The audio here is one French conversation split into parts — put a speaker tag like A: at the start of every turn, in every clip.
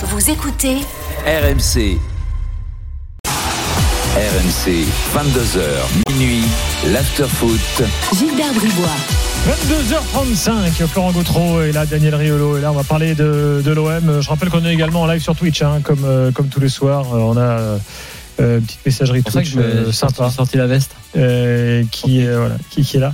A: Vous écoutez
B: RMC. RMC, 22h, minuit, l'afterfoot.
A: Gilbert Bribois.
C: 22h35, Florent Gautreau et là Daniel Riolo et là on va parler de, de l'OM. Je rappelle qu'on est également en live sur Twitch, hein, comme, euh, comme tous les soirs. Euh, on a euh, une petite messagerie
D: C'est pour ça que
C: Twitch
D: je
C: euh, sympa
D: sorti la veste.
C: Euh, qui, est, voilà, qui, qui est là.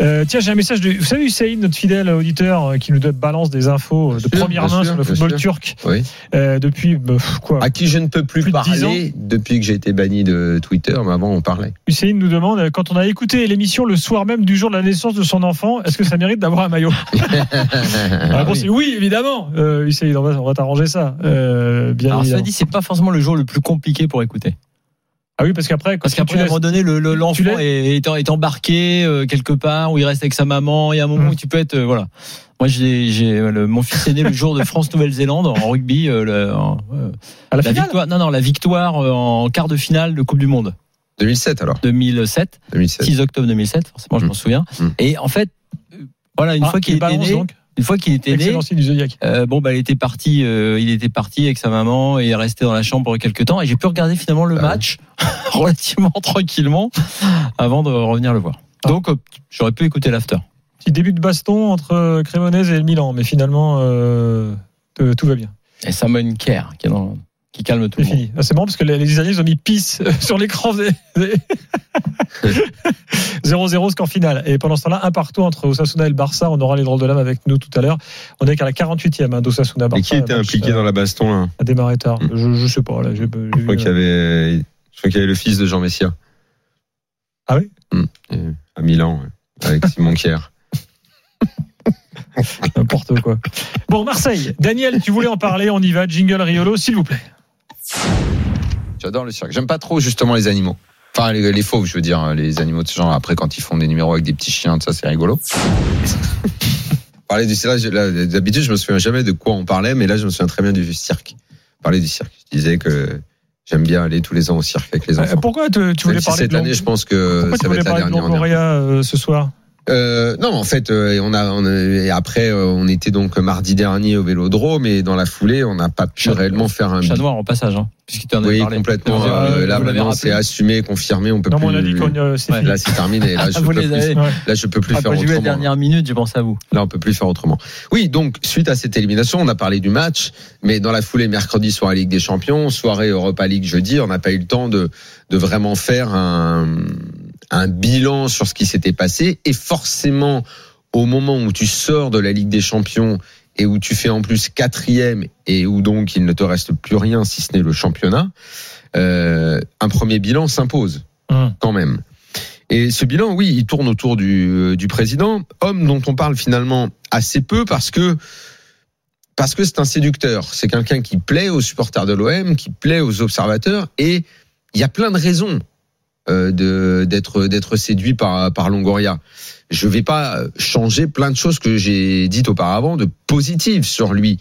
C: Euh, tiens, j'ai un message de. Vous savez, Hussein, notre fidèle auditeur, euh, qui nous balance des infos euh, de
E: sûr,
C: première
E: bien
C: main
E: sûr,
C: sur le football turc
E: Oui.
C: euh, depuis bah, quoi
E: À qui je ne peux plus,
C: Plus de 10
E: parler depuis que j'ai été banni de Twitter, mais avant on parlait.
C: Hussein nous demande euh, quand on a écouté l'émission le soir même du jour de la naissance de son enfant, est-ce que ça mérite d'avoir un maillot? La réponse est oui, évidemment. Euh, Hussein, on va, t'arranger ça. Euh, bien
D: Alors,
C: évidemment.
D: cela dit, c'est pas forcément le jour le plus compliqué pour écouter.
C: Ah oui, parce qu'après, quand
D: Parce qu'après, à un moment donné, le- le- l'enfant est, est, est embarqué euh, quelque part où il reste avec sa maman. Il y a un moment
C: Mm.
D: où tu peux être, euh, voilà. Moi, j'ai, j'ai le- mon fils est né le jour de France-Nouvelle-Zélande en rugby. euh, le- en, euh,
C: à la,
D: victoire, non, non, la victoire euh, en quart de finale de Coupe du Monde
E: 2007 alors.
D: 2007,
E: 2007.
D: 6 octobre 2007. Forcément, je m'en souviens.
E: Mm.
D: Et en fait, euh, voilà, une
C: Ah,
D: fois qu'il
C: balance
D: né,
C: donc.
D: Une fois qu'il était né,
C: Excellent du.
D: Euh, bon bah il était parti euh, il était parti avec sa maman et est resté dans la chambre quelques temps et j'ai pu regarder finalement le
E: Bah
D: match relativement tranquillement avant de revenir le voir.
C: Ah.
D: Donc euh, j'aurais pu écouter l'after.
C: Petit début de baston entre Cremonese et le Milan, mais finalement, tout va bien.
D: Et Simon Kerr qui est dans qui calme tout
C: C'est
D: le monde.
C: fini. C'est bon parce que les, les Italiens ils ont mis pisse euh, sur l'écran. 0-0 score final. Et pendant ce temps-là, un partout entre Osasuna et le Barça. On aura les drôles de l'âme avec nous tout à l'heure. On est qu'à la 48e hein, d'Osasuna Barça.
E: Et qui était impliqué
C: euh,
E: dans la baston là?
C: a démarré tard.
E: Mm.
C: Je, je sais pas. Là, j'ai- j'ai
E: Je crois qu'il y avait, je crois qu'il y avait le fils de Jean Messia.
C: Ah oui?
E: Mm. Et À Milan, ouais, avec Simon Kier.
C: N'importe quoi. Bon, Marseille. Daniel, tu voulais en parler. On y va. Jingle Riolo, s'il vous plaît.
E: J'adore le cirque. J'aime pas trop justement les animaux. Enfin, les, les fauves, je veux dire, les animaux de ce genre. Après, quand ils font des numéros avec des petits chiens, ça, c'est rigolo. Parler du là, d'habitude, je me souviens jamais de quoi on parlait, mais là, je me souviens très bien du cirque. Parler du cirque. Je disais que j'aime bien aller tous les ans au cirque avec les
C: Euh,
E: enfants.
C: pourquoi te- tu voulais
E: si
C: parler
E: cette
C: de
E: année, je pense que
C: Pourquoi tu
E: ça va
C: voulais
E: être la
C: parler de
E: dernière. en
C: Longoria euh, ce soir?
E: Euh, non, en fait, euh, on a, on a- et après, euh, on était donc mardi dernier au Vélodrome, et dans la foulée, on n'a pas pu
D: Chat-
E: réellement faire un.
D: Chat noir en passage hein, en
E: oui,
D: parlé.
E: complètement. Euh, là, maintenant, c'est assumé, confirmé, on peut
C: Non,
E: plus.
C: on a dit qu'on euh, c'est
D: Ouais.
E: Là, c'est terminé. Là, je
D: Vous
E: peux plus, là, je peux plus
D: Ah,
E: faire
D: vu la
E: autrement.
D: dernière minute, j'ai pensé à vous.
E: Là, on peut plus faire autrement. Oui, donc suite à cette élimination, on a parlé du match, mais dans la foulée, mercredi soir, Ligue des Champions, soirée Europa League jeudi, on n'a pas eu le temps de de vraiment faire un un bilan sur ce qui s'était passé. Et forcément, au moment où tu sors de la Ligue des Champions et où tu fais en plus quatrième et où donc il ne te reste plus rien si ce n'est le championnat, euh, un premier bilan s'impose
C: Hum.
E: quand même. Et ce bilan, oui, il tourne autour du, euh, du président, homme dont on parle finalement assez peu parce que parce que c'est un séducteur. C'est quelqu'un qui plaît aux supporters de l'OM, qui plaît aux observateurs, et il y a plein de raisons euh, d'être d'être séduit par par Longoria. Je vais pas changer plein de choses que j'ai dites auparavant de positives sur lui.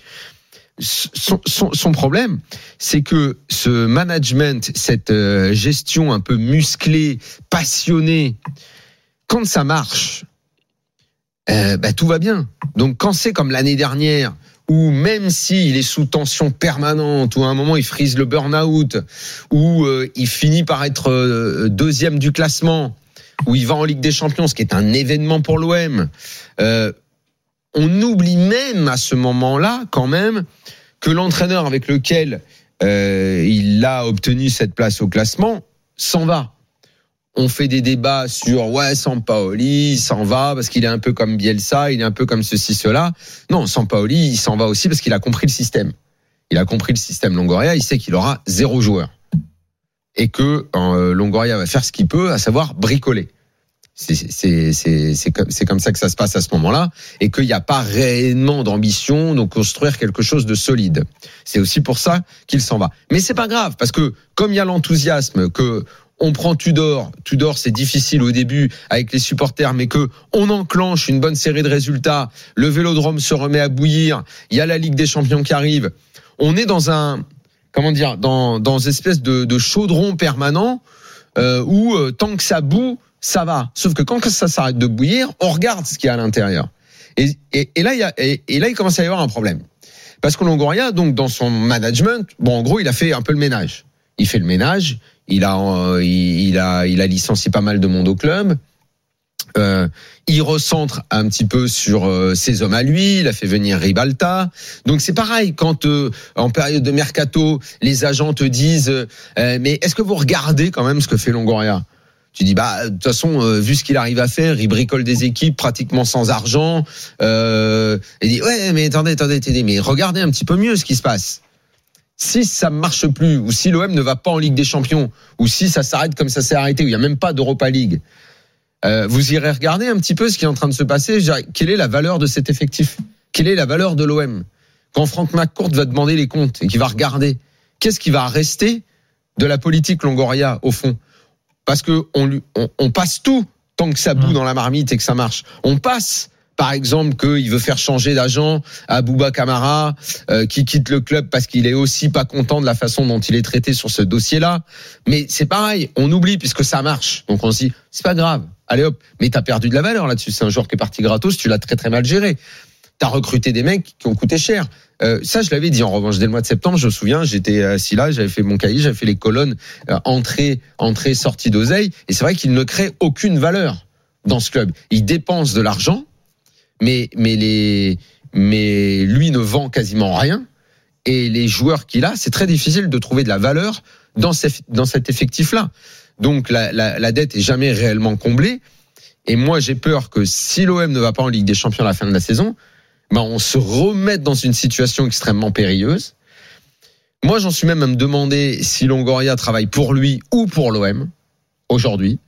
E: Son problème, c'est que ce management, cette euh, gestion un peu musclée, passionnée, quand ça marche, euh, bah, tout va bien. Donc quand c'est comme l'année dernière, où même s'il est sous tension permanente, où à un moment il frise le burn-out, où euh, il finit par être euh, deuxième du classement, où il va en Ligue des Champions, ce qui est un événement pour l'OM, euh, on oublie même à ce moment-là, quand même, que l'entraîneur avec lequel euh, il a obtenu cette place au classement s'en va. On fait des débats sur ouais Sampaoli, il s'en va parce qu'il est un peu comme Bielsa, il est un peu comme ceci cela. Non, Sampaoli, il s'en va aussi parce qu'il a compris le système. Il a compris le système Longoria, il sait qu'il aura zéro joueur et que euh, Longoria va faire ce qu'il peut, à savoir bricoler. C'est comme comme ça que ça se passe à ce moment-là et qu'il n'y a pas réellement d'ambition de construire quelque chose de solide. C'est aussi pour ça qu'il s'en va. Mais c'est pas grave parce que comme il y a l'enthousiasme que on prend Tudor, Tudor c'est difficile au début avec les supporters mais que on enclenche une bonne série de résultats, le Vélodrome se remet à bouillir, il y a la Ligue des Champions qui arrive. On est dans un comment dire dans dans une espèce de, de chaudron permanent euh, où euh, tant que ça boue, ça va. Sauf que quand ça s'arrête de bouillir, on regarde ce qu'il y a à l'intérieur. Et, et, et là, il y a, et, là, il commence à y avoir un problème. Parce que Longoria, donc dans son management, bon, en gros, il a fait un peu le ménage. Il fait le ménage. Il a, euh, il, il a, il a licencié pas mal de monde au club. Euh, il recentre un petit peu sur euh, ses hommes à lui. Il a fait venir Ribalta. Donc c'est pareil quand euh, en période de mercato, les agents te disent euh, mais est-ce que vous regardez quand même ce que fait Longoria? Tu dis bah de toute façon euh, vu ce qu'il arrive à faire, il bricole des équipes pratiquement sans argent. Euh, et dit ouais mais attendez attendez attendez mais regardez un petit peu mieux ce qui se passe. Si ça ne marche plus ou si l'OM ne va pas en Ligue des Champions ou si ça s'arrête comme ça s'est arrêté où il y a même pas d'Europa League. Euh, vous irez regarder un petit peu ce qui est en train de se passer. Quelle est la valeur de cet effectif? Quelle est la valeur de l'OM Quand Franck McCourt va demander les comptes et qu'il va regarder, qu'est-ce qui va rester de la politique Longoria au fond? Parce que on, lui- on, on passe tout tant que ça bout
C: Mm.
E: dans la marmite et que ça marche. On passe par exemple qu'il veut faire changer d'agent à Bouba Camara euh, qui quitte le club parce qu'il est aussi pas content de la façon dont il est traité sur ce dossier-là. Mais c'est pareil, on oublie puisque ça marche. Donc on se dit c'est pas grave. Allez hop, mais t'as perdu de la valeur là-dessus. C'est un joueur qui est parti gratos, tu l'as très très mal géré. T'as recruté des mecs qui ont coûté cher. Euh, ça, je l'avais dit en revanche dès le mois de septembre. Je me souviens, j'étais assis là, j'avais fait mon cahier, j'avais fait les colonnes euh, entrée, entrée, sortie d'oseille. Et c'est vrai qu'il ne crée aucune valeur dans ce club. Il dépense de l'argent, mais mais les mais lui ne vend quasiment rien. Et les joueurs qu'il a, c'est très difficile de trouver de la valeur dans, ces- dans cet effectif-là. Donc la, la, la dette est jamais réellement comblée. Et moi, j'ai peur que si l'OM ne va pas en Ligue des Champions à la fin de la saison, ben on se remette dans une situation extrêmement périlleuse. Moi, j'en suis même à me demander si Longoria travaille pour lui ou pour l'OM aujourd'hui.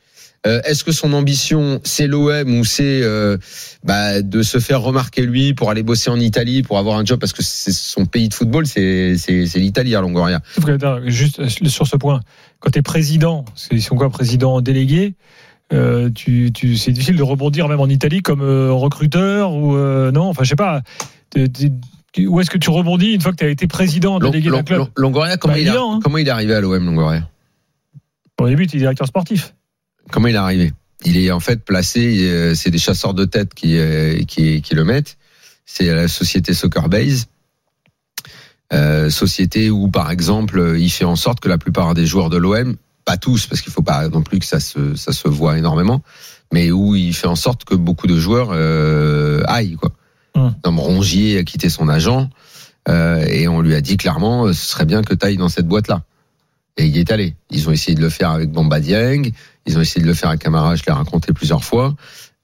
E: Euh, Est-ce que son ambition c'est l'OM ou c'est euh, bah, de se faire remarquer lui pour aller bosser en Italie pour avoir un job? Parce que c'est son pays de football, c'est l'Italie à Longoria.
C: Que, attends, Juste euh, sur ce point, quand tu es président, c'est c'est quoi président délégué euh, tu, tu, c'est difficile de rebondir même en Italie comme recruteur ou non? Enfin je sais pas. Où est-ce que tu rebondis une fois que tu as été président délégué d'un club?
E: Long- Longoria, comment,
C: Bah,
E: il, a-
C: hein.
E: comment il est arrivé à l'OM, Longoria?
C: Au début tu es directeur sportif
E: Comment il est arrivé? Il est en fait placé, euh, c'est des chasseurs de tête qui, euh, qui, qui le mettent. C'est la société Soccer Base. Euh, société où, par exemple, il fait en sorte que la plupart des joueurs de l'OM, pas tous, parce qu'il faut pas non plus que ça se, ça se voit énormément, mais où il fait en sorte que beaucoup de joueurs euh, aillent. Quoi. Comme Rongier a quitté son agent, euh, et on lui a dit clairement, ce serait bien que tu ailles dans cette boîte-là. Et il est allé. Ils ont essayé de le faire avec Bamba Dieng, ils ont essayé de le faire avec Camara, je l'ai raconté plusieurs fois.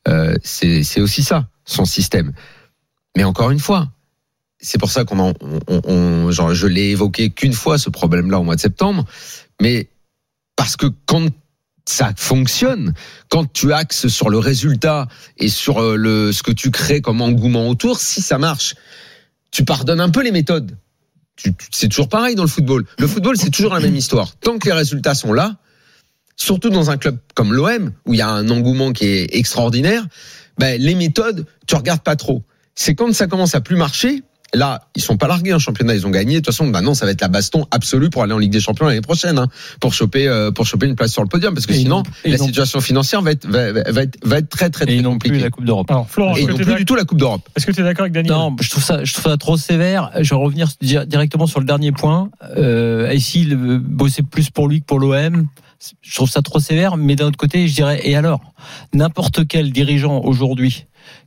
E: Euh, c'est c'est aussi ça, son système. Mais encore une fois, c'est pour ça qu'on en, on, on- genre, je l'ai évoqué qu'une fois ce problème-là au mois de septembre, mais parce que quand ça fonctionne, quand tu axes sur le résultat et sur euh, le ce que tu crées comme engouement autour, si ça marche, tu pardonnes un peu les méthodes. C'est toujours pareil dans le football. Le football, c'est toujours la même histoire. Tant que les résultats sont là, surtout dans un club comme l'OM, où il y a un engouement qui est extraordinaire, ben, les méthodes, tu regardes pas trop. C'est quand ça commence à plus marcher, là, ils sont pas largués en championnat, ils ont gagné. De toute façon, maintenant, ça va être la baston absolue pour aller en Ligue des Champions l'année prochaine, hein, pour choper, euh, pour choper une place sur le podium, parce que
D: Et
E: sinon, la situation financière va être, va, va- va être, va être très, très,
D: Et
E: très
D: ils n'ont plus
E: compliquée.
D: la Coupe d'Europe.
C: alors Florent
E: Et
C: est-ce
E: ils
C: que
E: n'ont
C: tu
E: plus
C: es
E: du tout la Coupe d'Europe.
C: d'accord avec Daniel?
D: Non, je trouve ça, je trouve ça trop sévère. Je vais revenir di- directement sur le dernier point. Euh, et s'il euh, bossait plus pour lui que pour l'OM, je trouve ça trop sévère. Mais d'un autre côté, je dirais, et alors? N'importe quel dirigeant aujourd'hui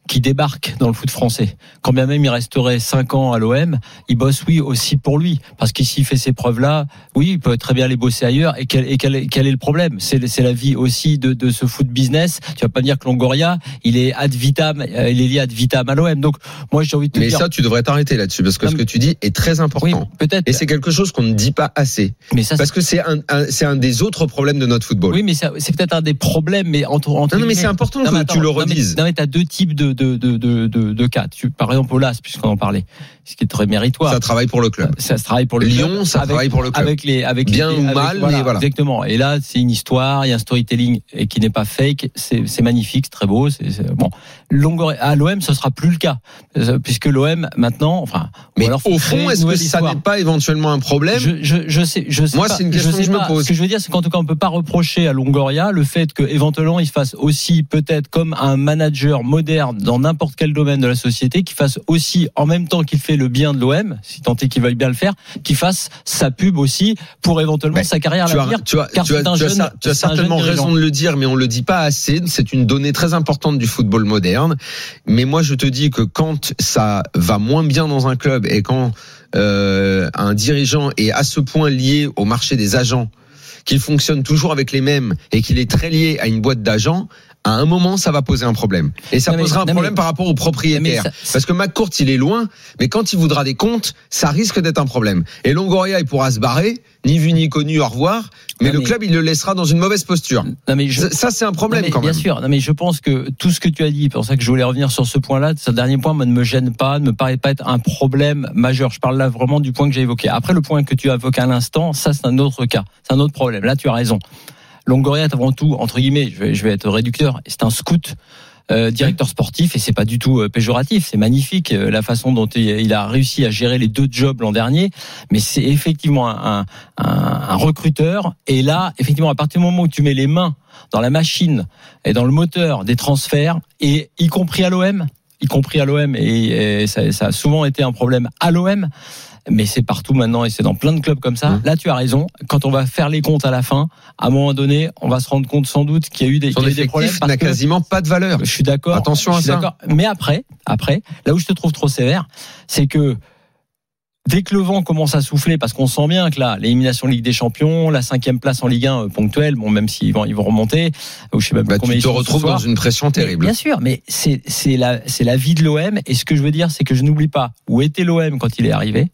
D: qui débarque dans le foot français, quand bien même il resterait 5 ans à l'OM, il bosse oui aussi pour lui, parce que s'il fait ces preuves-là, oui, il peut très bien les bosser ailleurs. Et quel, et quel, est- quel est le problème? C'est la vie aussi de, de ce foot business. Tu vas pas me dire que Longoria, il est ad vitam, euh, il est lié ad vitam à l'OM. Donc moi j'ai envie de te
E: Mais
D: dire,
E: ça, tu devrais t'arrêter là-dessus, parce que
D: Non,
E: ce
D: mais-
E: que tu dis est très
D: oui,
E: important.
D: peut-être.
E: Et c'est quelque chose qu'on ne dit pas assez.
D: Mais ça,
E: Parce que c'est un, un- c'est un des autres problèmes de notre football.
D: oui, mais c'est peut-être un des problèmes. Mais entre, entre
E: non, non, mais c'est important
D: Non,
E: que
D: mais attends,
E: tu le
D: non, mais-
E: redises.
D: Non, mais t'as deux types de, de, de, de, de, de cas. Tu, par exemple, Olas, puisqu'on en parlait, ce qui est très méritoire.
E: Ça travaille pour le club.
D: Ça se travaille pour le
E: Lyon,
D: club,
E: ça
D: avec-
E: travaille pour le club.
D: Avec les, avec
E: Bien
D: les-
E: ou
D: avec-
E: mal, mais voilà.
D: Exactement. Et là, c'est une histoire, il y a un storytelling et qui n'est pas fake. C'est magnifique, c'est très beau. C'est bon. Longoria- à l'OM, ce sera plus le cas, Euh, puisque l'OM maintenant, enfin,
E: Mais
D: alors
E: au fond, est-ce que ça n'est pas éventuellement un problème
D: Je, je, je sais, je sais
E: Moi, c'est une question que je me pose.
D: Ce que je veux dire, c'est qu'en tout cas, on peut pas reprocher à Longoria le fait que éventuellement il fasse aussi peut-être comme un manager dans n'importe quel domaine de la société qui fasse aussi, en même temps qu'il fait le bien de l'OM, si tant est qu'il veuille bien le faire, qu'il fasse sa pub aussi pour éventuellement sa carrière à l'avenir.
E: tu as,
D: car
E: tu as- tu
D: jeune-
E: tu certainement raison de le dire, mais on le dit pas assez. C'est une donnée très importante du football moderne. Mais moi, je te dis que quand ça va moins bien dans un club et quand euh, un dirigeant est à ce point lié au marché des agents, qu'il fonctionne toujours avec les mêmes et qu'il est très lié à une boîte d'agents, à un moment, ça va poser un problème. Et ça
D: Non, mais-
E: posera un
D: mais-
E: problème par rapport aux propriétaires.
D: ça-
E: Parce que McCourt, il est loin, mais quand il voudra des comptes, ça risque d'être un problème. Et Longoria, il pourra se barrer, ni vu ni connu, au revoir, mais
D: Non,
E: le
D: mais-
E: club, il le laissera dans une mauvaise posture.
D: Non, mais je-
E: Ça, ça, c'est un problème
D: Non,
E: quand même.
D: Bien sûr, non, mais je pense que tout ce que tu as dit, c'est pour ça que je voulais revenir sur ce point-là, ce dernier point, moi, ne me gêne pas, ne me paraît pas être un problème majeur. Je parle là vraiment du point que j'ai évoqué. Après, le point que tu as évoqué à l'instant, ça, c'est un autre cas. C'est un autre problème. Là, tu as raison. Longoria est avant tout, entre guillemets, je vais, je vais être réducteur, c'est un scout. euh, directeur sportif et c'est pas du tout euh, péjoratif, c'est magnifique euh, la façon dont il, a réussi à gérer les deux jobs l'an dernier, mais c'est effectivement un, un, un recruteur et là effectivement à partir du moment où tu mets les mains dans la machine et dans le moteur des transferts et y compris à l'OM, y compris à l'OM et, et ça, ça a souvent été un problème à l'OM. Mais c'est partout maintenant et c'est dans plein de clubs comme ça.
E: Mmh.
D: Là, tu as raison. Quand on va faire les comptes à la fin, à un moment donné, on va se rendre compte sans doute qu'il y a eu des,
E: Son
D: a eu des problèmes.
E: n'a quasiment pas de valeur.
D: je suis d'accord.
E: Attention
D: je
E: à ça.
D: Mais après, après, là où je te trouve trop sévère, c'est que dès que le vent commence à souffler, parce qu'on sent bien que là, l'élimination Ligue des Champions, la cinquième place en Ligue 1 euh, ponctuelle, bon, même s'ils vont, ils vont remonter, ou je sais même pas
E: Bah,
D: combien
E: tu
D: ils
E: te retrouves dans une pression
D: Mais
E: terrible.
D: bien sûr, mais c'est c'est la c'est la vie de l'OM. Et ce que je veux dire, c'est que je n'oublie pas où était l'OM quand il est arrivé.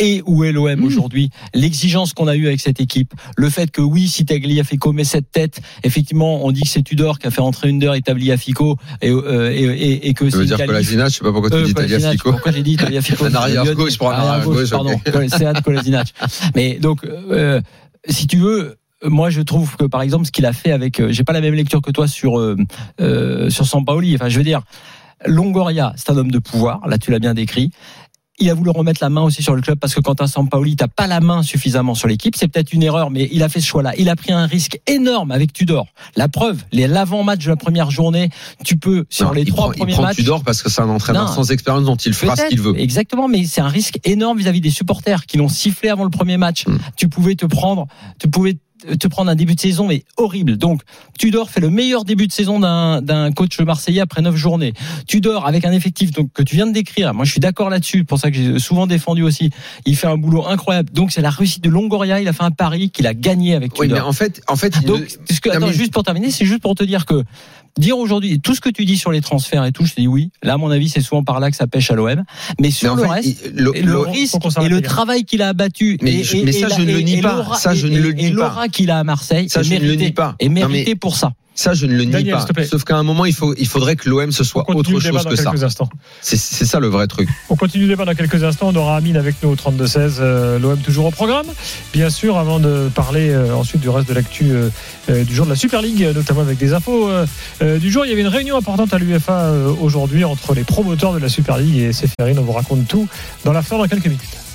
D: Et où est l'OM aujourd'hui? L'exigence qu'on a eue avec cette équipe, le fait que oui, si Tagliafico met cette tête, effectivement, on dit que c'est Tudor qui a fait entrer Under et Tagliafico et, euh, et, et, et que c'est
E: veut
D: une
E: dire que. Kolasinac, je sais pas pourquoi tu
D: Euh,
E: dis Tagliafico.
D: Pourquoi j'ai dit Tagliafico
E: Un arrière gauche pour un arrière gauche,
D: Pardon,
E: ok.
D: Sead Kolasinac. Mais donc, euh, si tu veux, moi je trouve que par exemple ce qu'il a fait avec, euh, j'ai pas la même lecture que toi sur euh, euh, sur Sampaoli. Enfin, je veux dire, Longoria, c'est un homme de pouvoir. Là, tu l'as bien décrit. Il a voulu remettre la main aussi sur le club parce que quand un Sampaoli, t'as pas la main suffisamment sur l'équipe, c'est peut-être une erreur, mais il a fait ce choix-là. Il a pris un risque énorme avec Tudor. La preuve, les l'avant-match de la première journée, tu peux sur
E: Non,
D: les trois
E: prend, il
D: premiers
E: prend
D: matchs.
E: Tudor parce que c'est un entraîneur
D: Non.
E: sans expérience dont il fera ce qu'il veut.
D: Exactement, mais c'est un risque énorme vis-à-vis des supporters qui l'ont sifflé avant le premier match.
E: Mm.
D: Tu pouvais te prendre, tu pouvais te prendre un début de saison mais horrible. Donc Tudor fait le meilleur début de saison d'un d'un coach marseillais après neuf journées. Tudor avec un effectif donc que tu viens de décrire. Moi je suis d'accord là-dessus. Pour ça que j'ai souvent défendu aussi. Il fait un boulot incroyable. Donc c'est la réussite de Longoria. Il a fait un pari qu'il a gagné avec
E: Oui, mais
D: Tudor.
E: en fait, en fait,
D: Donc,
E: ne- Non,
D: attends,
E: mais-
D: juste pour terminer, c'est juste pour te dire que dire aujourd'hui tout ce que tu dis sur les transferts et tout, je te dis oui. Là, à mon avis, c'est souvent par là que ça pêche à l'OM. Mais sur le
E: fait,
D: reste,
E: il- le-
D: et le
E: le-
D: risque et le travail qu'il a abattu.
E: Mais
D: et,
E: je-
D: et-
E: mais
D: et
E: ça, je ne le nie pas.
D: l'aura-
E: Ça, je ne le nie
D: Et
E: pas.
D: l'aura qu'il a à Marseille,
E: Ça,
D: est
E: je ne le
D: mérité.
E: nie pas.
D: Et mérité pour ça.
E: Ça, je ne le nie
C: Daniel,
E: pas. Sauf qu'à un moment, il faut, il faudrait que l'OM ce
C: On
E: soit autre chose que ça. C'est c'est ça le vrai truc.
C: On continue le débat dans quelques instants. On aura Amine avec nous au 32-16. euh, L'OM toujours au programme. Bien sûr, avant de parler euh, ensuite du reste de l'actu euh, du jour de la Super League, notamment avec des infos du jour. Il y avait une réunion importante à l'UFA aujourd'hui entre les promoteurs de la Super League et Seferin. On vous raconte tout dans l'after dans quelques minutes.